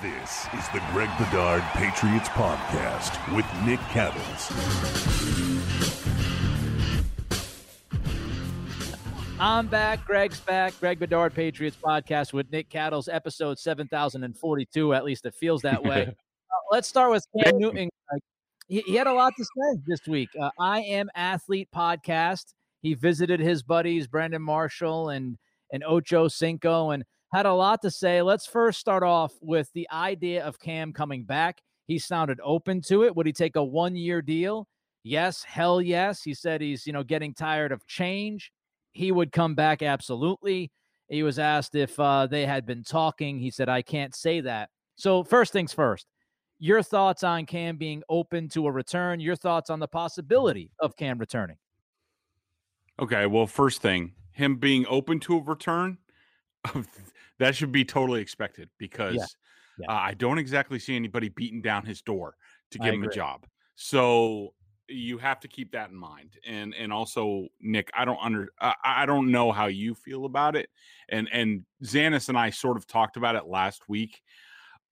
This is the Greg Bedard Patriots Podcast with Nick Cattles. I'm back. Greg's back. Greg Bedard Patriots Podcast with Nick Cattles, episode 7042. At least it feels that way. uh, let's start with Cam Newton. He, he, had a lot to say this week. Uh, I Am Athlete podcast. He visited his buddies, Brandon Marshall and, and Ocho Cinco, and – had a lot to say. Let's first start off with the idea of Cam coming back. He sounded open to it. Would he take a one year deal? Yes, hell yes. He said he's, you know, getting tired of change. He would come back absolutely. He was asked if uh, they had been talking. He said, I can't say that. So, first things first, your thoughts on Cam being open to a return, your thoughts on the possibility of Cam returning. Okay. Well, first thing, him being open to a return, that should be totally expected because yeah. Yeah. Uh, I don't exactly see anybody beating down his door to get him a job. So you have to keep that in mind. And and also, Nick, I don't under uh, I don't know how you feel about it. And and Zanis and I sort of talked about it last week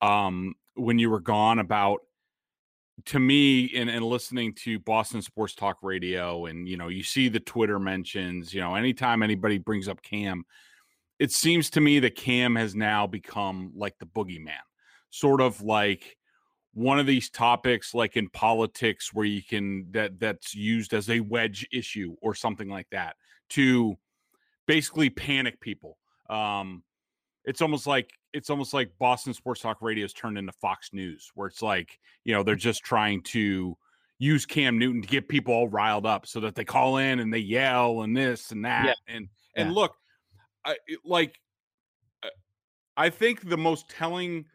um when you were gone about to me and, and listening to boston sports talk radio and you know you see the twitter mentions you know anytime anybody brings up cam it seems to me that Cam has now become like the boogeyman, sort of like one of these topics like in politics where you can that that's used as a wedge issue or something like that to basically panic people. Um it's almost like it's almost like Boston Sports Talk Radio has turned into Fox News, where it's like, you know, they're just trying to use Cam Newton to get people all riled up so that they call in and they yell and this and that. Yeah. And and yeah. look, I like uh, I think the most telling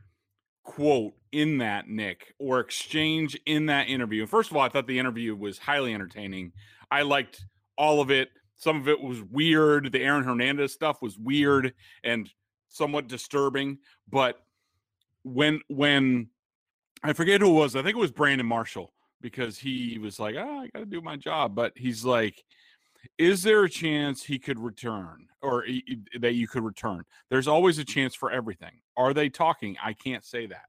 quote in that Nick or exchange in that interview. First of all, I thought the interview was highly entertaining. I liked all of it. Some of it was weird. The Aaron Hernandez stuff was weird and somewhat disturbing, but when when I forget who it was, I think it was Brandon Marshall because he was like, "Oh, I got to do my job," but he's like is there a chance he could return or that you could return? There's always a chance for everything. Are they talking? I can't say that.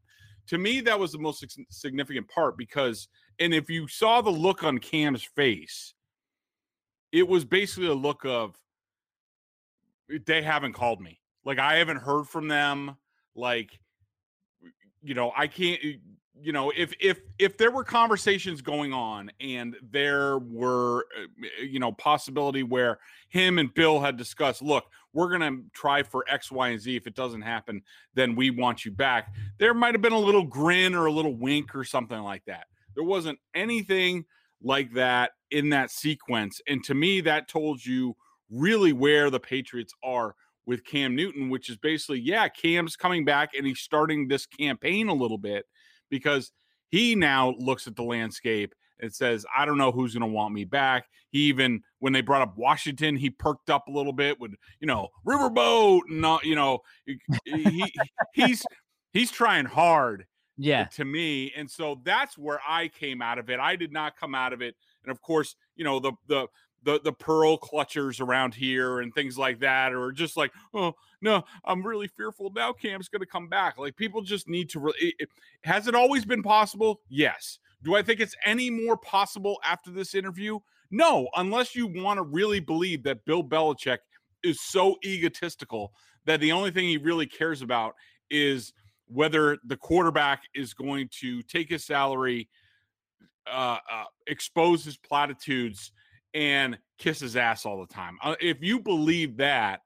To me, that was the most significant part because, and if you saw the look on Cam's face, it was basically a look of eh, they haven't called me. Like I haven't heard from them. Like, you know, I can't eh, you know if if if there were conversations going on and there were uh, you know possibility where him and bill had discussed look we're going to try for x y and z. If it doesn't happen then we want you back there might have been a little grin or a little wink or something like that. There wasn't anything like that in that sequence and to me that told you really where the patriots are with cam newton which is basically yeah cam's coming back and he's starting this campaign a little bit because he now looks at the landscape and says, I don't know who's going to want me back. He even, when they brought up Washington, he perked up a little bit with, you know, Riverboat and, not, you know, he, he's, he's trying hard yeah to me and so that's where i came out of it i did not come out of it and of course you know the the the the pearl clutchers around here and things like that, or just like, oh no, I'm really fearful now. Cam's going to come back. Like people just need to. Re- it, has it always been possible? Yes. Do I think it's any more possible after this interview? No, unless you want to really believe that Bill Belichick is so egotistical that the only thing he really cares about is whether the quarterback is going to take his salary, uh, uh, expose his platitudes, and kiss his ass all the time. Uh, if you believe that,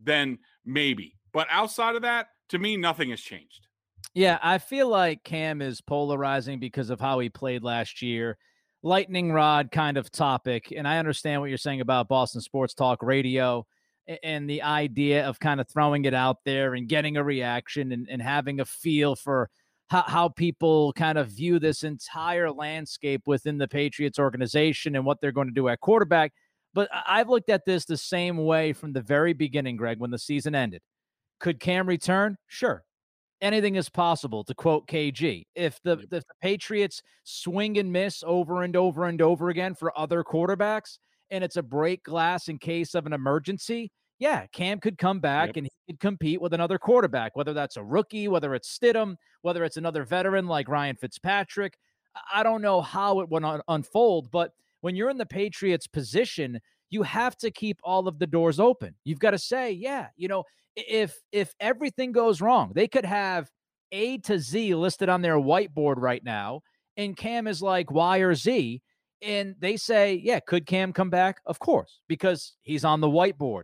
then maybe. But outside of that, to me, nothing has changed. Yeah, I feel like Cam is polarizing because of how he played last year. Lightning rod kind of topic. And I understand what you're saying about Boston Sports Talk Radio and the idea of kind of throwing it out there and getting a reaction and, and having a feel for how, how people kind of view this entire landscape within the Patriots organization and what they're going to do at quarterback. But I've looked at this the same way from the very beginning, Greg, when the season ended. Could Cam return? Sure. Anything is possible, to quote KG. If the, if the Patriots swing and miss over and over and over again for other quarterbacks, and it's a break glass in case of an emergency, yeah, Cam could come back yep. and he could compete with another quarterback, whether that's a rookie, whether it's Stidham, whether it's another veteran like Ryan Fitzpatrick. I don't know how it would un- unfold, but when you're in the Patriots position, you have to keep all of the doors open. You've got to say, yeah, you know, if if everything goes wrong, they could have A to Z listed on their whiteboard right now, and Cam is like Y or Z, and they say, yeah, could Cam come back? Of course, because he's on the whiteboard.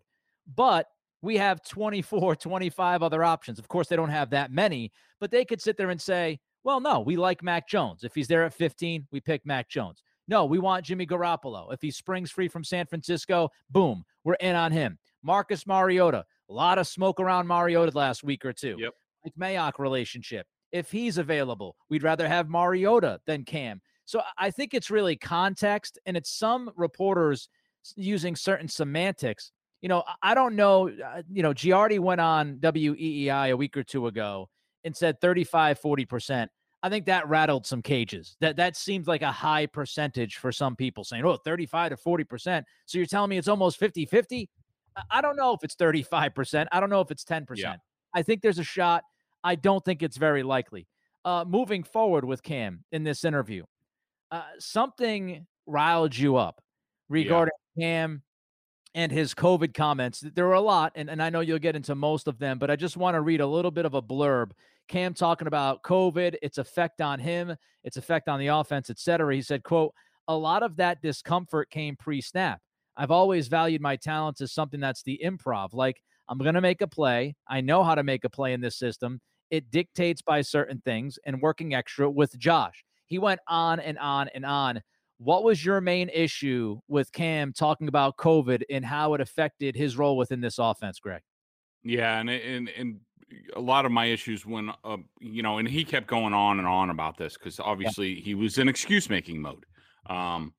But we have 24, 25 other options. Of course, they don't have that many, but they could sit there and say, well, no, we like Mac Jones. If he's there at 15, we pick Mac Jones. No, we want Jimmy Garoppolo. If he springs free from San Francisco, boom, we're in on him. Marcus Mariota, a lot of smoke around Mariota last week or two. Yep. Like Mayock relationship. If he's available, we'd rather have Mariota than Cam. So I think it's really context, and it's some reporters using certain semantics. You know, I don't know. Uh, you know, Giardi went on WEEI a week or two ago and said 35, 40%. I think that rattled some cages. That that seems like a high percentage for some people saying, oh, 35 to 40%. So you're telling me it's almost 50 50? I don't know if it's 35%. I don't know if it's 10%. Yeah. I think there's a shot. I don't think it's very likely. Uh, moving forward with Cam in this interview, uh, something riled you up regarding yeah. Cam and his COVID comments. There were a lot, and, and I know you'll get into most of them, but I just want to read a little bit of a blurb. Cam talking about COVID, its effect on him, its effect on the offense, etc. He said, quote, a lot of that discomfort came pre-snap. I've always valued my talents as something that's the improv. Like I'm going to make a play. I know how to make a play in this system. It dictates by certain things and working extra with Josh. He went on and on and on. What was your main issue with Cam talking about COVID and how it affected his role within this offense, Greg? Yeah, and and and a lot of my issues when uh, you know, and he kept going on and on about this because obviously yeah. he was in excuse making mode. Um,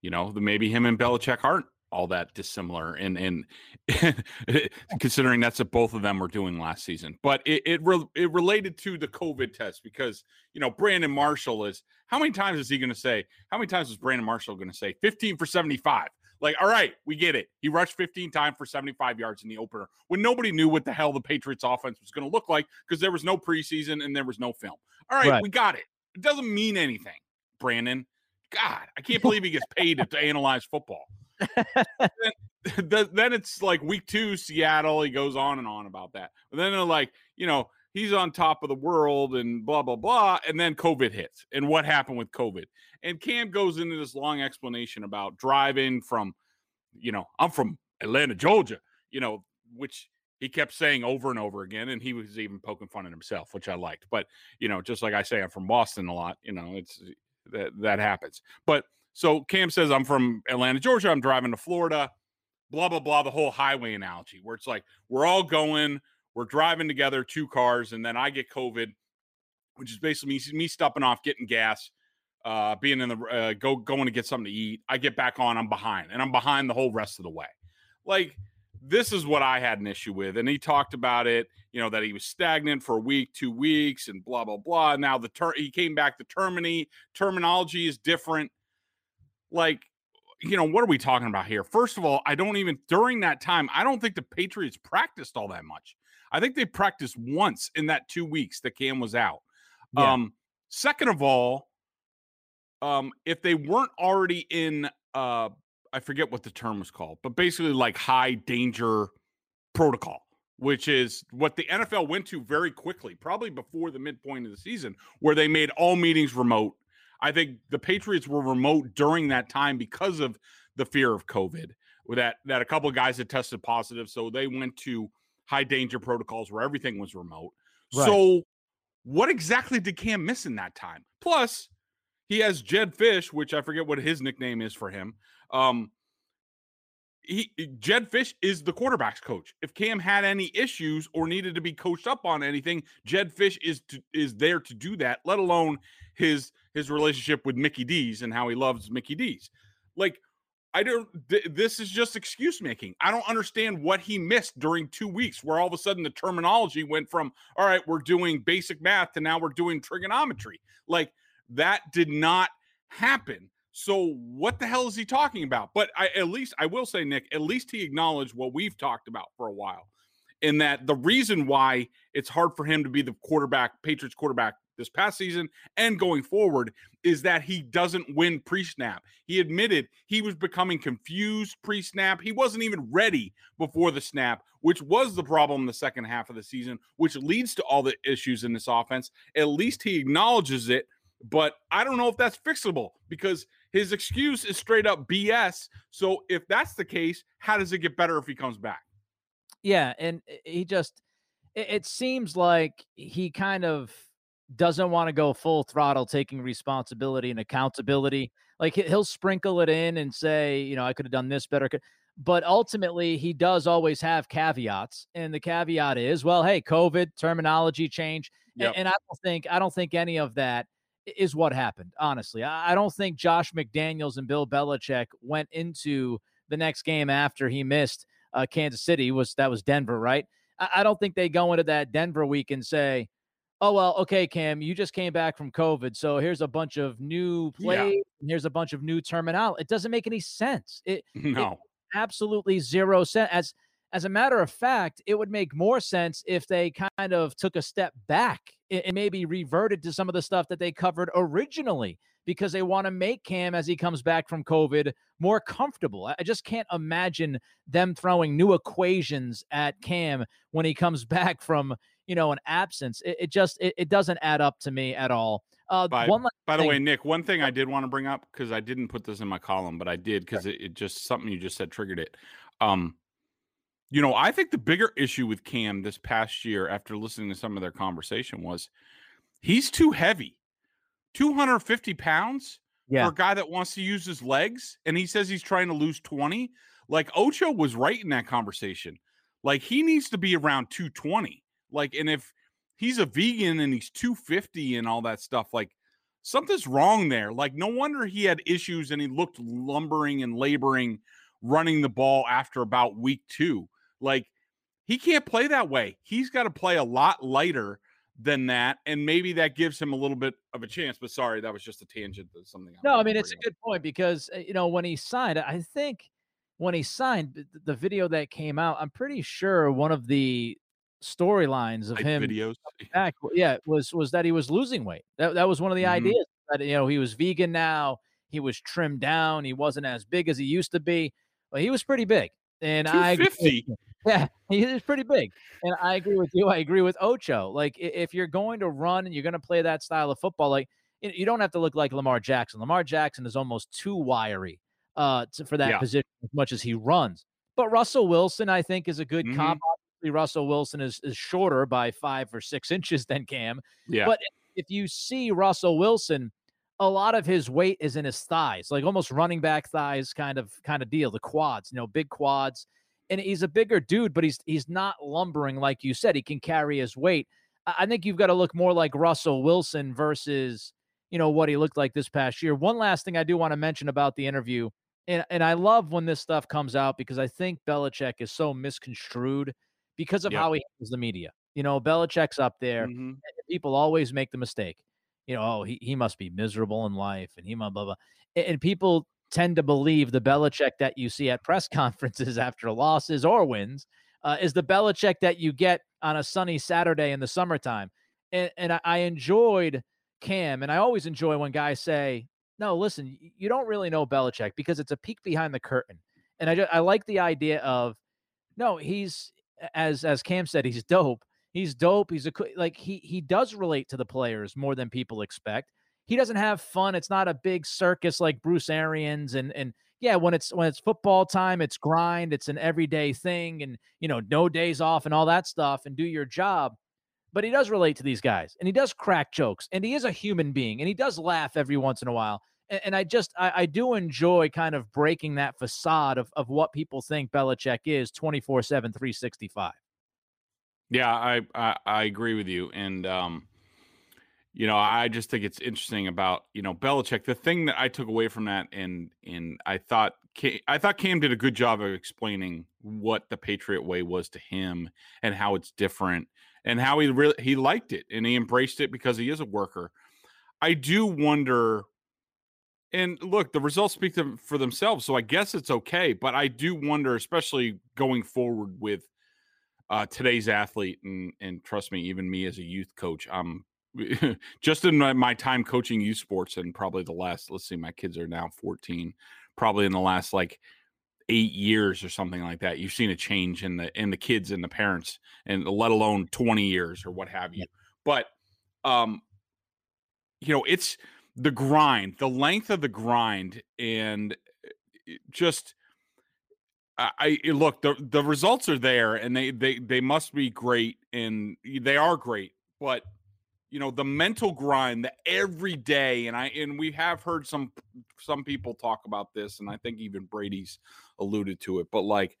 you know, maybe him and Belichick aren't all that dissimilar and and considering that's what both of them were doing last season. But it it, re- it related to the covid test because you know brandon marshall is how many times is he going to say how many times is brandon marshall going to say 15 for 75 like all right we get it. He rushed 15 times for 75 yards in the opener when nobody knew what the hell the patriots offense was going to look like because there was no preseason and there was no film. All right, right. we got it. It doesn't mean anything brandon. God i can't believe he gets paid to, to analyze football then, then it's like week two, Seattle. He goes on and on about that. But then they're like, you know, he's on top of the world and blah blah blah and then covid hits and what happened with covid and cam goes into this long explanation about driving from you know i'm from atlanta georgia you know which he kept saying over and over again and he was even poking fun at himself which i liked but you know just like i say i'm from boston a lot you know it's that that happens but so Cam says, I'm from Atlanta, Georgia. I'm driving to Florida, blah, blah, blah. The whole highway analogy where it's like we're all going, we're driving together, two cars, and then I get COVID, which is basically me, me stopping off, getting gas, uh, being in the uh, go going to get something to eat. I get back on, I'm behind, and I'm behind the whole rest of the way. Like, this is what I had an issue with. And he talked about it, you know, that he was stagnant for a week, two weeks, and blah, blah, blah. Now the ter- he came back to termini. Terminology is different like you know, what are we talking about here? First of all, I don't even during that time, I don't think the Patriots practiced all that much. I think they practiced once in that two weeks that Cam was out. Yeah. Um, second of all, um, if they weren't already in uh I forget what the term was called, but basically like high danger protocol, which is what the NFL went to very quickly, probably before the midpoint of the season, where they made all meetings remote. I think the Patriots were remote during that time because of the fear of COVID. That that a couple of guys had tested positive, so they went to high danger protocols where everything was remote. Right. So, what exactly did Cam miss in that time? Plus, he has Jedd Fisch, which I forget what his nickname is for him. Um, he Jedd Fisch is the quarterback's coach. If Cam had any issues or needed to be coached up on anything, Jedd Fisch is to, is there to do that. Let alone his his relationship with Mickey D's and how he loves Mickey D's. Like I don't. Th- this is just excuse making. I don't understand what he missed during two weeks, where all of a sudden the terminology went from "all right, we're doing basic math" to now we're doing trigonometry. Like that did not happen. So what the hell is he talking about? But I, at least I will say, Nick, at least he acknowledged what we've talked about for a while, in that the reason why it's hard for him to be the quarterback, Patriots quarterback this past season and going forward is that he doesn't win pre-snap. He admitted he was becoming confused pre-snap. He wasn't even ready before the snap, which was the problem in the second half of the season, which leads to all the issues in this offense. At least he acknowledges it, but I don't know if that's fixable because his excuse is straight up BS. So if that's the case, how does it get better if he comes back? Yeah, and eh, he just it seems like he kind of doesn't want to go full throttle taking responsibility and accountability. Like he'll sprinkle it in and say, you know, I could have done this better. But ultimately, he does always have caveats. And the caveat is, well, hey, COVID terminology change. Yep. And, I don't think I don't think any of that is what happened. Honestly, I don't think Josh McDaniels and Bill Belichick went into the next game after he missed uh, Kansas City. Was that was Denver, right? I don't think they go into that Denver week and say, "Oh well, okay, Cam, you just came back from COVID, so here's a bunch of new plays, yeah. and here's a bunch of new terminology." It doesn't make any sense. It no, it, absolutely zero sense. As as a matter of fact, it would make more sense if they kind of took a step back and maybe reverted to some of the stuff that they covered originally because they want to make Cam as he comes back from COVID more comfortable. I just can't imagine them throwing new equations at Cam when he comes back from, you know, an absence. It, it just it, it, doesn't add up to me at all. Uh, by, one by the way, Nick, one thing I did want to bring up because I didn't put this in my column, but I did because it, it just something you just said triggered it. Um, you know, I think the bigger issue with Cam this past year, after listening to some of their conversation, was he's too heavy. 250 pounds yeah. for a guy that wants to use his legs. And he says he's trying to lose 20. Like Ocho was right in that conversation. Like he needs to be around 220. Like, and if he's a vegan and he's 250 and all that stuff, like something's wrong there. Like, no wonder he had issues and he looked lumbering and laboring running the ball after about week two. Like he can't play that way. He's got to play a lot lighter than that, and maybe that gives him a little bit of a chance. But sorry, that was just a tangent. To something. no, I mean it's a good point because uh, you know when he signed, I think when he signed the video that came out, I'm pretty sure one of the storylines of like him videos back, yeah, was was that he was losing weight. That that was one of the mm-hmm. ideas that you know he was vegan now. He was trimmed down. He wasn't as big as he used to be. But he was pretty big. And I yeah, he is pretty big. And I agree with you. I agree with Ocho. Like if you're going to run and you're going to play that style of football, like you don't have to look like Lamar Jackson. Lamar Jackson is almost too wiry uh, to, for that yeah. position as much as he runs. But Russell Wilson, I think, is a good mm-hmm. comp. Obviously, Russell Wilson is, is shorter by five or six inches than Cam. Yeah. But if you see Russell Wilson, a lot of his weight is in his thighs, like almost running back thighs kind of kind of deal, the quads, you know, big quads and he's a bigger dude, but he's he's not lumbering like you said. He can carry his weight. I think you've got to look more like Russell Wilson versus you know what he looked like this past year. One last thing I do want to mention about the interview, and and I love when this stuff comes out because I think Belichick is so misconstrued because of yep. how he handles the media. You know, Belichick's up there. Mm-hmm. people always make the mistake. You know, oh, he, he must be miserable in life and he blah blah blah. And people tend to believe the Belichick that you see at press conferences after losses or wins uh, is the Belichick that you get on a sunny Saturday in the summertime. And, and I enjoyed Cam, and I always enjoy when guys say, "No, listen, you don't really know Belichick because it's a peek behind the curtain." And I just, I like the idea of, no, he's as as Cam said, he's dope. He's dope. He's a like he he does relate to the players more than people expect. He doesn't have fun. It's not a big circus like Bruce Arians and and yeah, when it's when it's football time, it's grind. It's an everyday thing, and you know, no days off and all that stuff, and do your job. But he does relate to these guys, and he does crack jokes, and he is a human being, and he does laugh every once in a while. And, I just I, I, do enjoy kind of breaking that facade of of what people think Belichick is 24 7 365. Yeah, I, I, I agree with you, and um, you know, I just think it's interesting about you know Belichick. The thing that I took away from that, and and I thought I thought Cam did a good job of explaining what the Patriot way was to him and how it's different, and how he really he liked it and he embraced it because he is a worker. I do wonder, and look, the results speak for themselves, so I guess it's okay. But I do wonder, especially going forward with uh, today's athlete, and and trust me, even me as a youth coach, I'm just in my, my, time coaching youth sports and probably the last let's see my kids are now 14 probably in the last like eight years or something like that you've seen a change in the in the kids and the parents and let alone 20 years or what have you but um you know it's the grind the length of the grind and eh, just I, I look the the results are there and they they they must be great and they are great but you know the mental grind the every day and i and we have heard some some people talk about this and i think even brady's alluded to it but like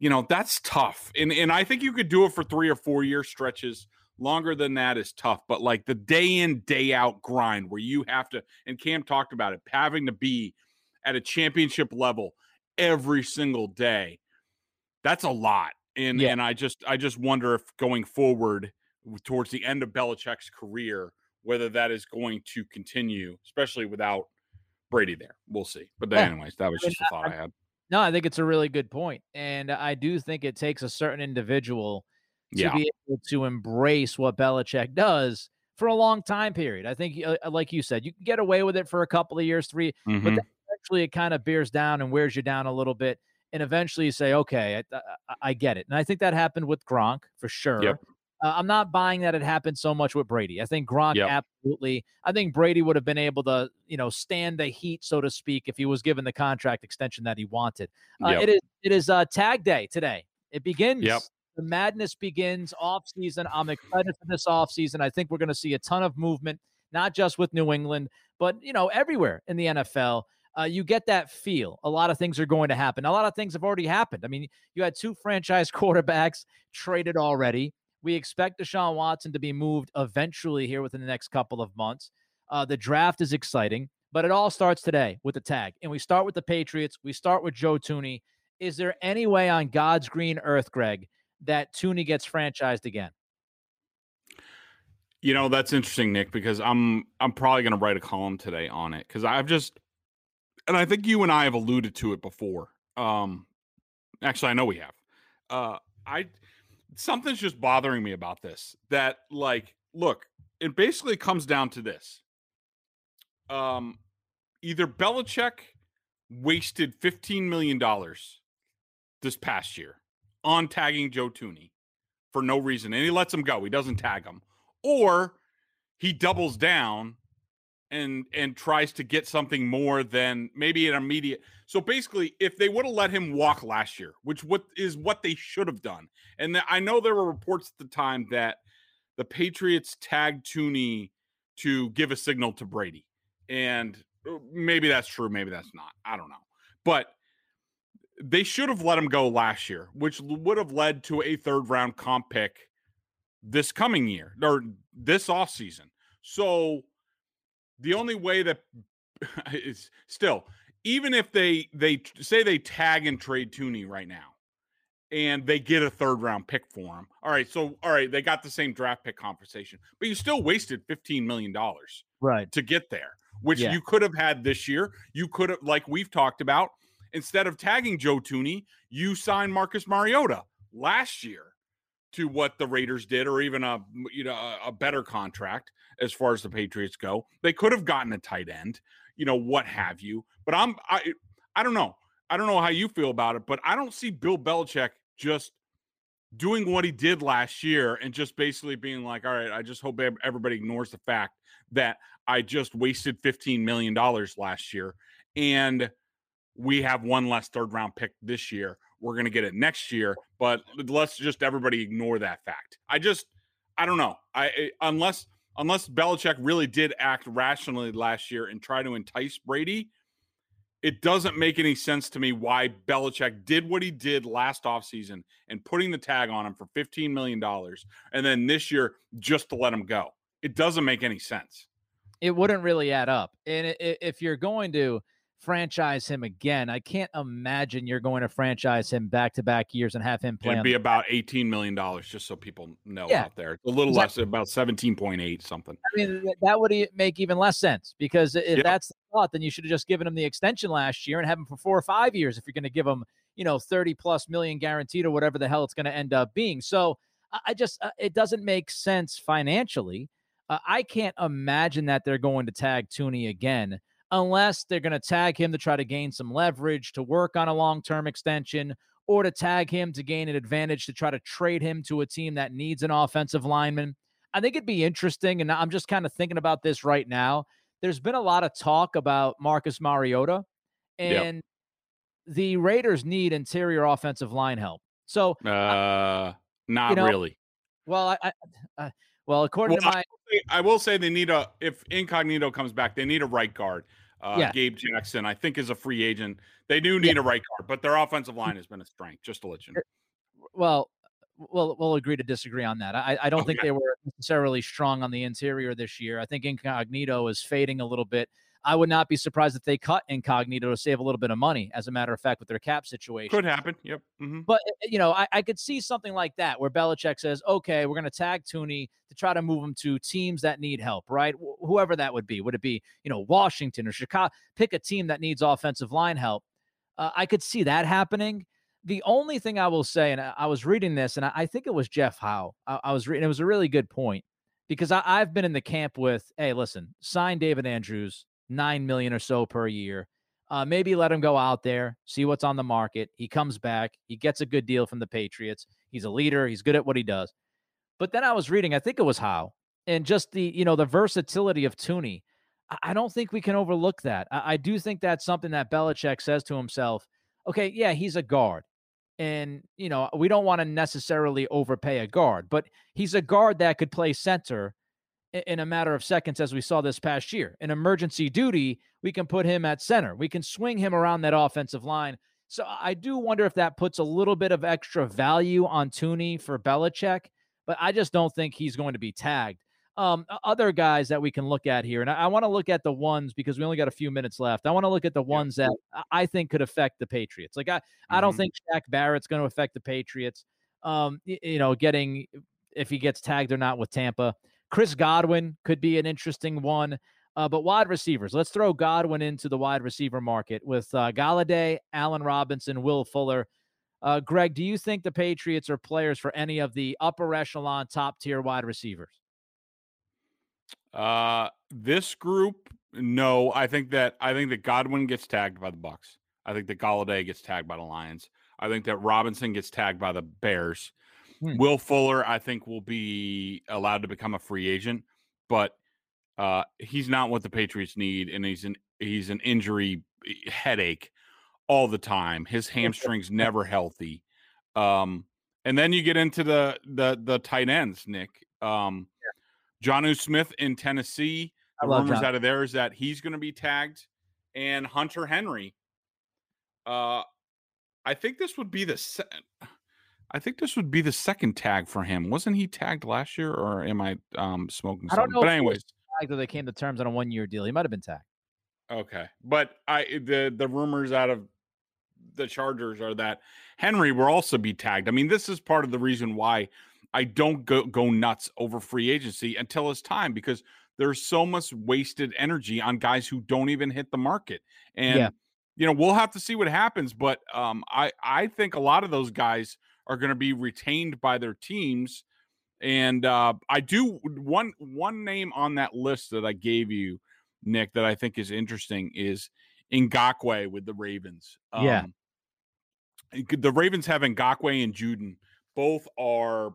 you know that's tough and and i think you could do it for three or four year stretches longer than that is tough but like the day in day out grind where you have to and cam talked about it having to be at a championship level every single day that's a lot and yeah. and i just i just wonder if going forward towards the end of Belichick's career, whether that is going to continue, especially without Brady there. We'll see. But yeah. anyways, that was just a thought I, I had. No, I think it's a really good point, and I do think it takes a certain individual to yeah. be able to embrace what Belichick does for a long time period. I think, uh, like you said, you can get away with it for a couple of years, 3 mm-hmm. but eventually it kind of bears down and wears you down a little bit. And eventually you say, okay, I, I, I, get it. And I think that happened with Gronk for sure. Yep. Uh, I'm not buying that it happened so much with Brady. I think Gronk yep. absolutely. I think Brady would have been able to, you know, stand the heat, so to speak, if he was given the contract extension that he wanted. Uh, yep. It is it is uh, tag day today. It begins. Yep. The madness begins off season. I'm excited for this off season. I think we're going to see a ton of movement, not just with New England, but you know, everywhere in the NFL. Uh, you get that feel. A lot of things are going to happen. A lot of things have already happened. I mean, you had two franchise quarterbacks traded already. We expect Deshaun Watson to be moved eventually here within the next couple of months. Uh, the draft is exciting, but it all starts today with the tag. And we start with the Patriots. We start with Joe Thuney. Is there any way on God's green earth, Greg, that Thuney gets franchised again? You know, that's interesting, Nick, because I'm I'm probably gonna write a column today on it because I've just and I think you and I have alluded to it before. Um actually I know we have. Uh I something's just bothering me about this. That like, look, it basically comes down to this. Um, either Belichick wasted fifteen million dollars this past year on tagging Joe Thuney for no reason, and he lets him go. He doesn't tag him, or he doubles down and and tries to get something more than maybe an immediate. So basically, if they would have let him walk last year, which what is what they should have done, and I know there were reports at the time that the Patriots tagged Tooney to give a signal to Brady, and uh, maybe that's true, maybe that's not. I don't know, but they should have let him go last year, which would have led to a third round comp pick this coming year or this off season. So the only way that is still even if they they say they tag and trade Thuney right now and they get a third round pick for him. All right, so all right, they got the same draft pick conversation, but you still wasted 15 million dollars right to get there, which yeah. you could have had this year. You could have like we've talked about instead of tagging Joe Thuney, you signed Marcus Mariota last year to what the Raiders did, or even a you know a, better contract as far as the Patriots go. They could have gotten a tight end, you know, what have you. But I'm I I don't know. I don't know how you feel about it, but I don't see Bill Belichick just doing what he did last year and just basically being like, all right, I just hope everybody ignores the fact that I just wasted $15 million last year and we have one less third round pick this year. We're going to get it next year, but let's just everybody ignore that fact. I just, I don't know. I unless unless Belichick really did act rationally last year and try to entice Brady, it doesn't make any sense to me why Belichick did what he did last offseason and putting the tag on him for $15 million and then this year just to let him go. It doesn't make any sense. It wouldn't really add up. And if you're going to franchise him again. I can't imagine you're going to franchise him back to back years and have him play. It'd be about eighteen million dollars, just so people know yeah. out there. A little exactly. less, about seventeen point eight something. I mean, that would make even less sense because if yep. that's the thought, then you should have just given him the extension last year and have him for four or five years if you're going to give him, you know, thirty plus million guaranteed or whatever the hell it's going to end up being. So I just uh, it doesn't make sense financially. Uh, I can't imagine that they're going to tag Thuney again unless they're going to tag him to try to gain some leverage to work on a long term extension or to tag him to gain an advantage to try to trade him to a team that needs an offensive lineman. I think it'd be interesting. And I'm just kind of thinking about this right now. There's been a lot of talk about Marcus Mariota, and yep. the Raiders need interior offensive line help. So, uh, not you know, really. Well, I, I, I well, according well, to my, I will say they need a if Incognito comes back, they need a right guard. Uh, yeah. Gabe Jackson, I think, is a free agent. They do need yeah. a right guard, but their offensive line has been a strength. Just to let you know. Well, we'll we'll agree to disagree on that. I, I don't think they were necessarily strong on the interior this year. I think Incognito is fading a little bit. I would not be surprised if they cut Incognito to save a little bit of money. As a matter of fact, with their cap situation, could happen. Yep. Mm-hmm. But eh, you know, I, I, could see something like that where Belichick says, "Okay, we're going to tag Thuney to try to move him to teams that need help." Right? Wh- whoever that would be, would it be you know Washington or Chicago? Pick a team that needs offensive line help. Uh, I could see that happening. The only thing I will say, and I, was reading this, and I, think it was Jeff Howe. I, I was reading; it was a really good point because I, I've been in the camp with, "Hey, listen, sign David Andrews." Nine million or so per year. Uh, maybe let him go out there, see what's on the market. He comes back, he gets a good deal from the Patriots. He's a leader, he's good at what he does. But then I was reading, I think it was Howe, and just the you know the versatility of Thuney. I, I don't think we can overlook that. I, I do think that's something that Belichick says to himself. Okay, yeah, he's a guard. And, you know, we don't want to necessarily overpay a guard, but he's a guard that could play center in a matter of seconds, as we saw this past year. In emergency duty, we can put him at center. We can swing him around that offensive line. So I do wonder if that puts a little bit of extra value on Thuney for Belichick, but I just don't think he's going to be tagged. Um, other guys that we can look at here, and I, I want to look at the ones because we only got a few minutes left. I want to look at the ones that I think could affect the Patriots. Like I, mm-hmm. I don't mm-hmm. think Shaq Barrett's going to affect the Patriots. Um, you know, getting if he gets tagged or not with Tampa. Chris Godwin could be an interesting one. Uh, but wide receivers, let's throw Godwin into the wide receiver market with uh, Golladay, Allen Robinson, Will Fuller. Uh, Greg, do you think the Patriots are players for any of the upper echelon, top tier wide receivers? Uh, this group, no. I think that I think that Godwin gets tagged by the Bucs. I think that Golladay gets tagged by the Lions. I think that Robinson gets tagged by the Bears. Hmm. Will Fuller, I think, will be allowed to become a free agent, but uh, he's not what the Patriots need, and he's an he's an injury eh, headache all the time. His hamstrings never healthy. Um, and then you get into the the the tight ends, Nick. Um, yeah. Jonnu Smith in Tennessee. The rumors John. out of there is that he's going to be tagged, and Hunter Henry. Uh, I think this would be the. Se- I think this would be the second tag for him. Wasn't he tagged last year, or am I um, smoking? I don't know. But anyways, tagged or they came to terms on a one-year deal. He might have been tagged. Okay, but I the the rumors out of the Chargers are that Henry will also be tagged. I mean, this is part of the reason why I don't go go nuts over free agency until it's time because there's so much wasted energy on guys who don't even hit the market. And yeah. you know, we'll have to see what happens, but um I I think a lot of those guys are going to be retained by their teams. And uh, I do one one name on that list that I gave you, Nick, that I think is interesting is Ngakoue with the Ravens. Um, yeah, the Ravens have Ngakoue and Judon both are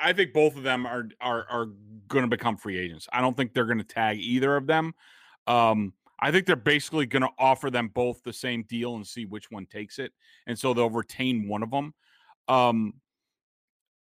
I think both of them are are are going to become free agents. I don't think they're going to tag either of them. Um, I think they're basically going to offer them both the same deal and see which one takes it, and so they'll retain one of them. Um,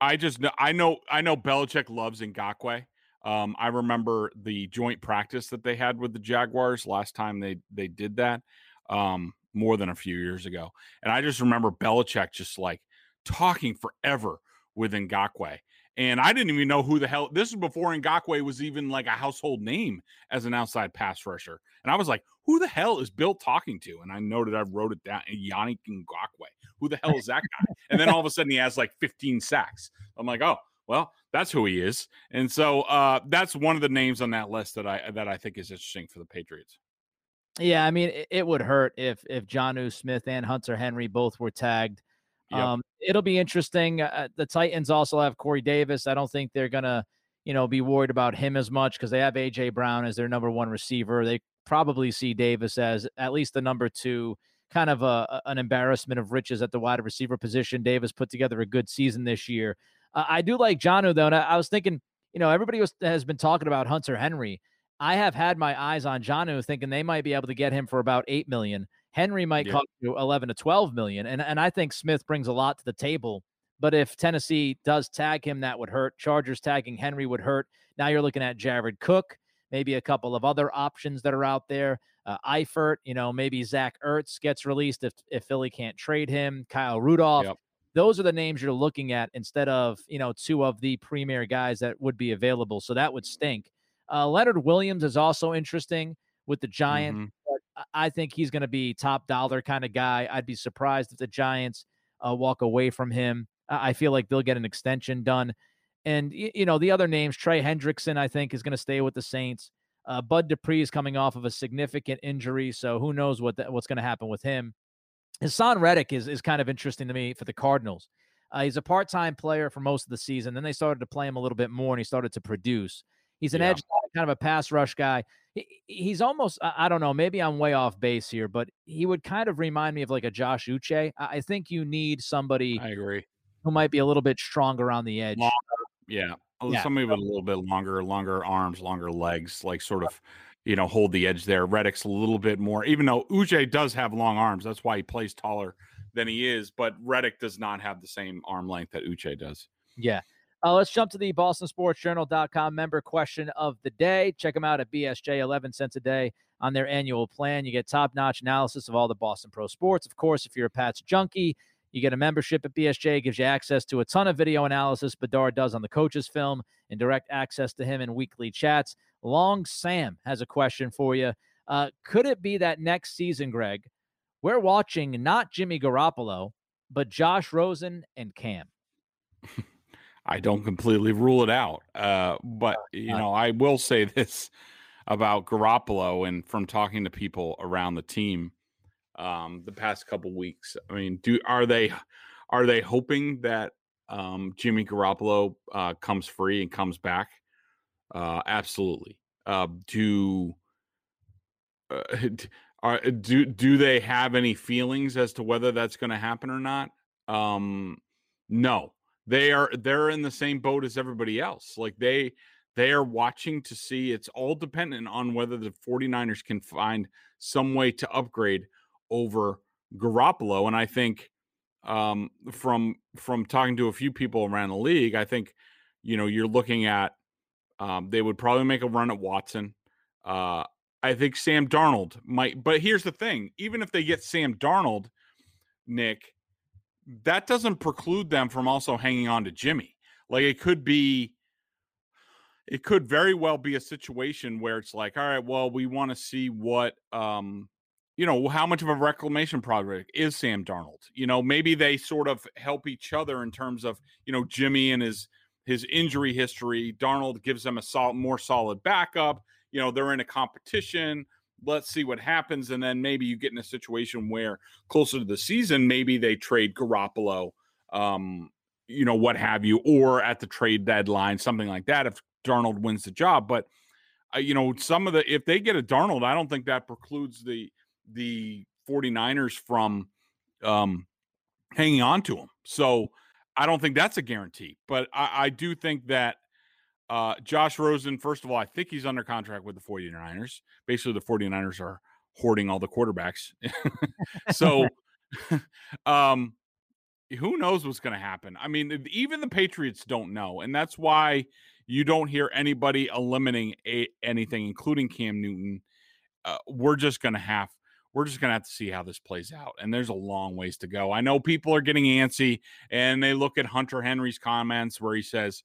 I just know I know I know Belichick loves Ngakoue. Um, I remember the joint practice that they had with the Jaguars last time they they did that, um, more than a few years ago, and I just remember Belichick just like talking forever with Ngakoue. And I didn't even know who the hell this was before Ngakoue was even like a household name as an outside pass rusher. And I was like, who the hell is Bill talking to? And I noted I wrote it down Yannick Ngakoue. Who the hell is that guy? and then all of a sudden he has like 15 sacks. I'm like, oh, well, that's who he is. And so uh, that's one of the names on that list that I that I think is interesting for the Patriots. Yeah, I mean, it would hurt if if Jonnu Smith and Hunter Henry both were tagged Yep. Um, it'll be interesting. Uh, the Titans also have Corey Davis. I don't think they're gonna, you know, be worried about him as much because they have AJ Brown as their number one receiver. They probably see Davis as at least the number two, kind of a, an embarrassment of riches at the wide receiver position. Davis put together a good season this year. Uh, I do like Jonnu though, and I, I, was thinking, you know, everybody was, has been talking about Hunter Henry. I have had my eyes on Jonnu, thinking they might be able to get him for about eight million. Henry might yeah. cost you 11 to 12 million. And, and I think Smith brings a lot to the table. But if Tennessee does tag him, that would hurt. Chargers tagging Henry would hurt. Now you're looking at Jared Cook, maybe a couple of other options that are out there. Uh, Eifert, you know, maybe Zach Ertz gets released if, if Philly can't trade him. Kyle Rudolph. Yep. Those are the names you're looking at instead of, you know, two of the premier guys that would be available. So that would stink. Uh, Leonard Williams is also interesting with the Giants. Mm-hmm. I think he's going to be top dollar kind of guy. I'd be surprised if the Giants uh, walk away from him. I feel like they'll get an extension done. And, you know, the other names, Trey Hendrickson, I think, is going to stay with the Saints. Uh, Bud Dupree is coming off of a significant injury, so who knows what the, what's going to happen with him. Haason Reddick is, is kind of interesting to me for the Cardinals. Uh, he's a part time player for most of the season. Then they started to play him a little bit more, and he started to produce. He's an yeah. edge, kind of a pass rush guy. He, he's almost, I don't know, maybe I'm way off base here, but he would kind of remind me of like a Josh Uche. I think you need somebody. I agree. Who might be a little bit stronger on the edge. Longer, yeah. Oh, yeah. Somebody with a little bit longer, longer arms, longer legs, like sort of, you know, hold the edge there. Reddick's a little bit more, even though Uche does have long arms. That's why he plays taller than he is. But Reddick does not have the same arm length that Uche does. Yeah. Uh, let's jump to the BostonSportsJournal.com member question of the day. Check them out at BSJ, 11 cents a day on their annual plan. You get top notch analysis of all the Boston Pro sports. Of course, if you're a Pats junkie, you get a membership at BSJ, gives you access to a ton of video analysis Bedard does on the coaches' film and direct access to him in weekly chats. Long Sam has a question for you. Uh, could it be that next season, Greg, we're watching not Jimmy Garoppolo, but Josh Rosen and Cam? I don't completely rule it out. Uh, but you know, I will say this about Garoppolo, and from talking to people around the team um, the past couple weeks. I mean, do are they are they hoping that um, Jimmy Garoppolo uh, comes free and comes back? Uh, absolutely. Uh, do uh, are, do do they have any feelings as to whether that's going to happen or not? Um, no, they are they're in the same boat as everybody else. Like they they are watching to see it's all dependent on whether the 49ers can find some way to upgrade over Garoppolo. And I think um, from from talking to a few people around the league, I think you know you're looking at um, they would probably make a run at Watson. Uh, I think Sam Darnold might, but here's the thing: even if they get Sam Darnold, Nick, that doesn't preclude them from also hanging on to Jimmy. Like it could be it could very well be a situation where it's like, all right, well, we want to see what um you know, how much of a reclamation project is Sam Darnold? You know, maybe they sort of help each other in terms of, you know, Jimmy and his his injury history. Darnold gives them a solid, more solid backup. You know, they're in a competition let's see what happens. And then maybe you get in a situation where closer to the season, maybe they trade Garoppolo, um, you know, what have you, or at the trade deadline, something like that, if Darnold wins the job. But, uh, you know, some of the, if they get a Darnold, I don't think that precludes the, the 49ers from um, hanging on to him. So, I don't think that's a guarantee, but I, I do think that uh, Josh Rosen, first of all, I think he's under contract with the 49ers. Basically, the 49ers are hoarding all the quarterbacks. so, um, who knows what's going to happen? I mean, even the Patriots don't know. And that's why you don't hear anybody eliminating a, anything, including Cam Newton. Uh, we're just going to have we're just going to have to see how this plays out. And there's a long ways to go. I know people are getting antsy and they look at Hunter Henry's comments where he says,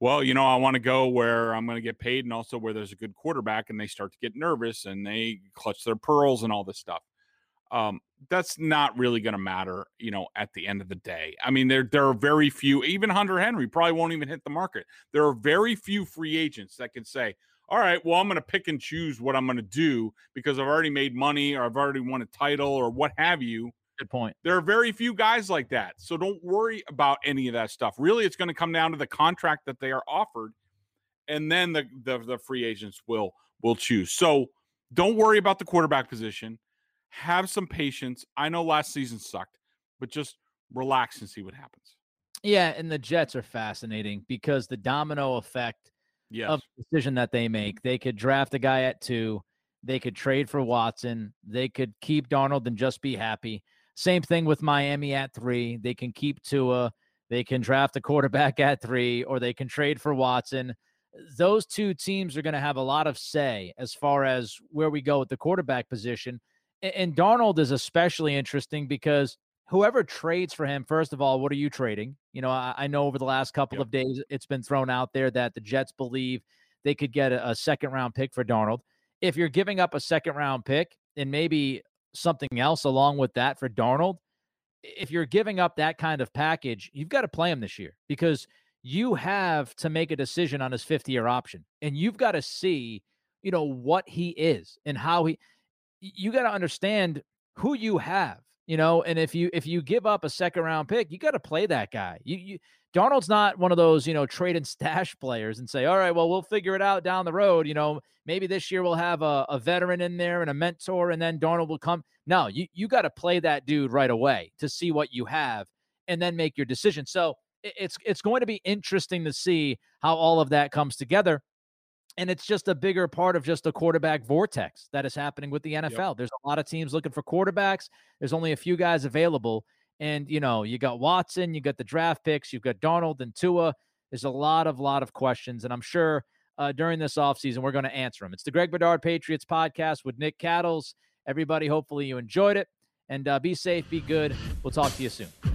well, you know, I want to go where I'm going to get paid and also where there's a good quarterback. And they start to get nervous and they clutch their pearls and all this stuff. Um, that's not really going to matter, you know, at the end of the day. I mean, there there are very few. Even Hunter Henry probably won't even hit the market. There are very few free agents that can say, all right, well, I'm going to pick and choose what I'm going to do because I've already made money or I've already won a title or what have you. Good point. There are very few guys like that. So don't worry about any of that stuff. Really, it's going to come down to the contract that they are offered. And then the, the, the free agents will will choose. So don't worry about the quarterback position. Have some patience. I know last season sucked, but just relax and see what happens. Yeah, and the Jets are fascinating because the domino effect yes. of decision that they make. They could draft a guy at two. They could trade for Watson. They could keep Darnold and just be happy. Same thing with Miami at three. They can keep Tua. They can draft a quarterback at three, or they can trade for Watson. Those two teams are going to have a lot of say as far as where we go with the quarterback position. And Darnold is especially interesting because whoever trades for him, first of all, what are you trading? You know, I, I know over the last couple yep. of days it's been thrown out there that the Jets believe they could get a, a second round pick for Darnold. If you're giving up a second round pick and maybe something else along with that for Darnold, if you're giving up that kind of package, you've got to play him this year because you have to make a decision on his fifth year option and you've got to see, you know, what he is and how he, you got to understand who you have you know and if you if you give up a second round pick you got to play that guy you you Darnold's not one of those, you know, trade and stash players and say, all right, well, we'll figure it out down the road. You know, maybe this year we'll have a, a veteran in there and a mentor, and then Darnold will come. No, you, you got to play that dude right away to see what you have and then make your decision. So it's it's going to be interesting to see how all of that comes together and it's just a bigger part of just a quarterback vortex that is happening with the NFL. Yep. There's a lot of teams looking for quarterbacks. There's only a few guys available. And, you know, you got Watson, you got the draft picks, you've got Darnold and Tua. There's a lot of, lot of questions. And I'm sure uh, during this offseason, we're going to answer them. It's the Greg Bedard Patriots podcast with Nick Cattles. Everybody, hopefully you enjoyed it. And uh, be safe, be good. We'll talk to you soon.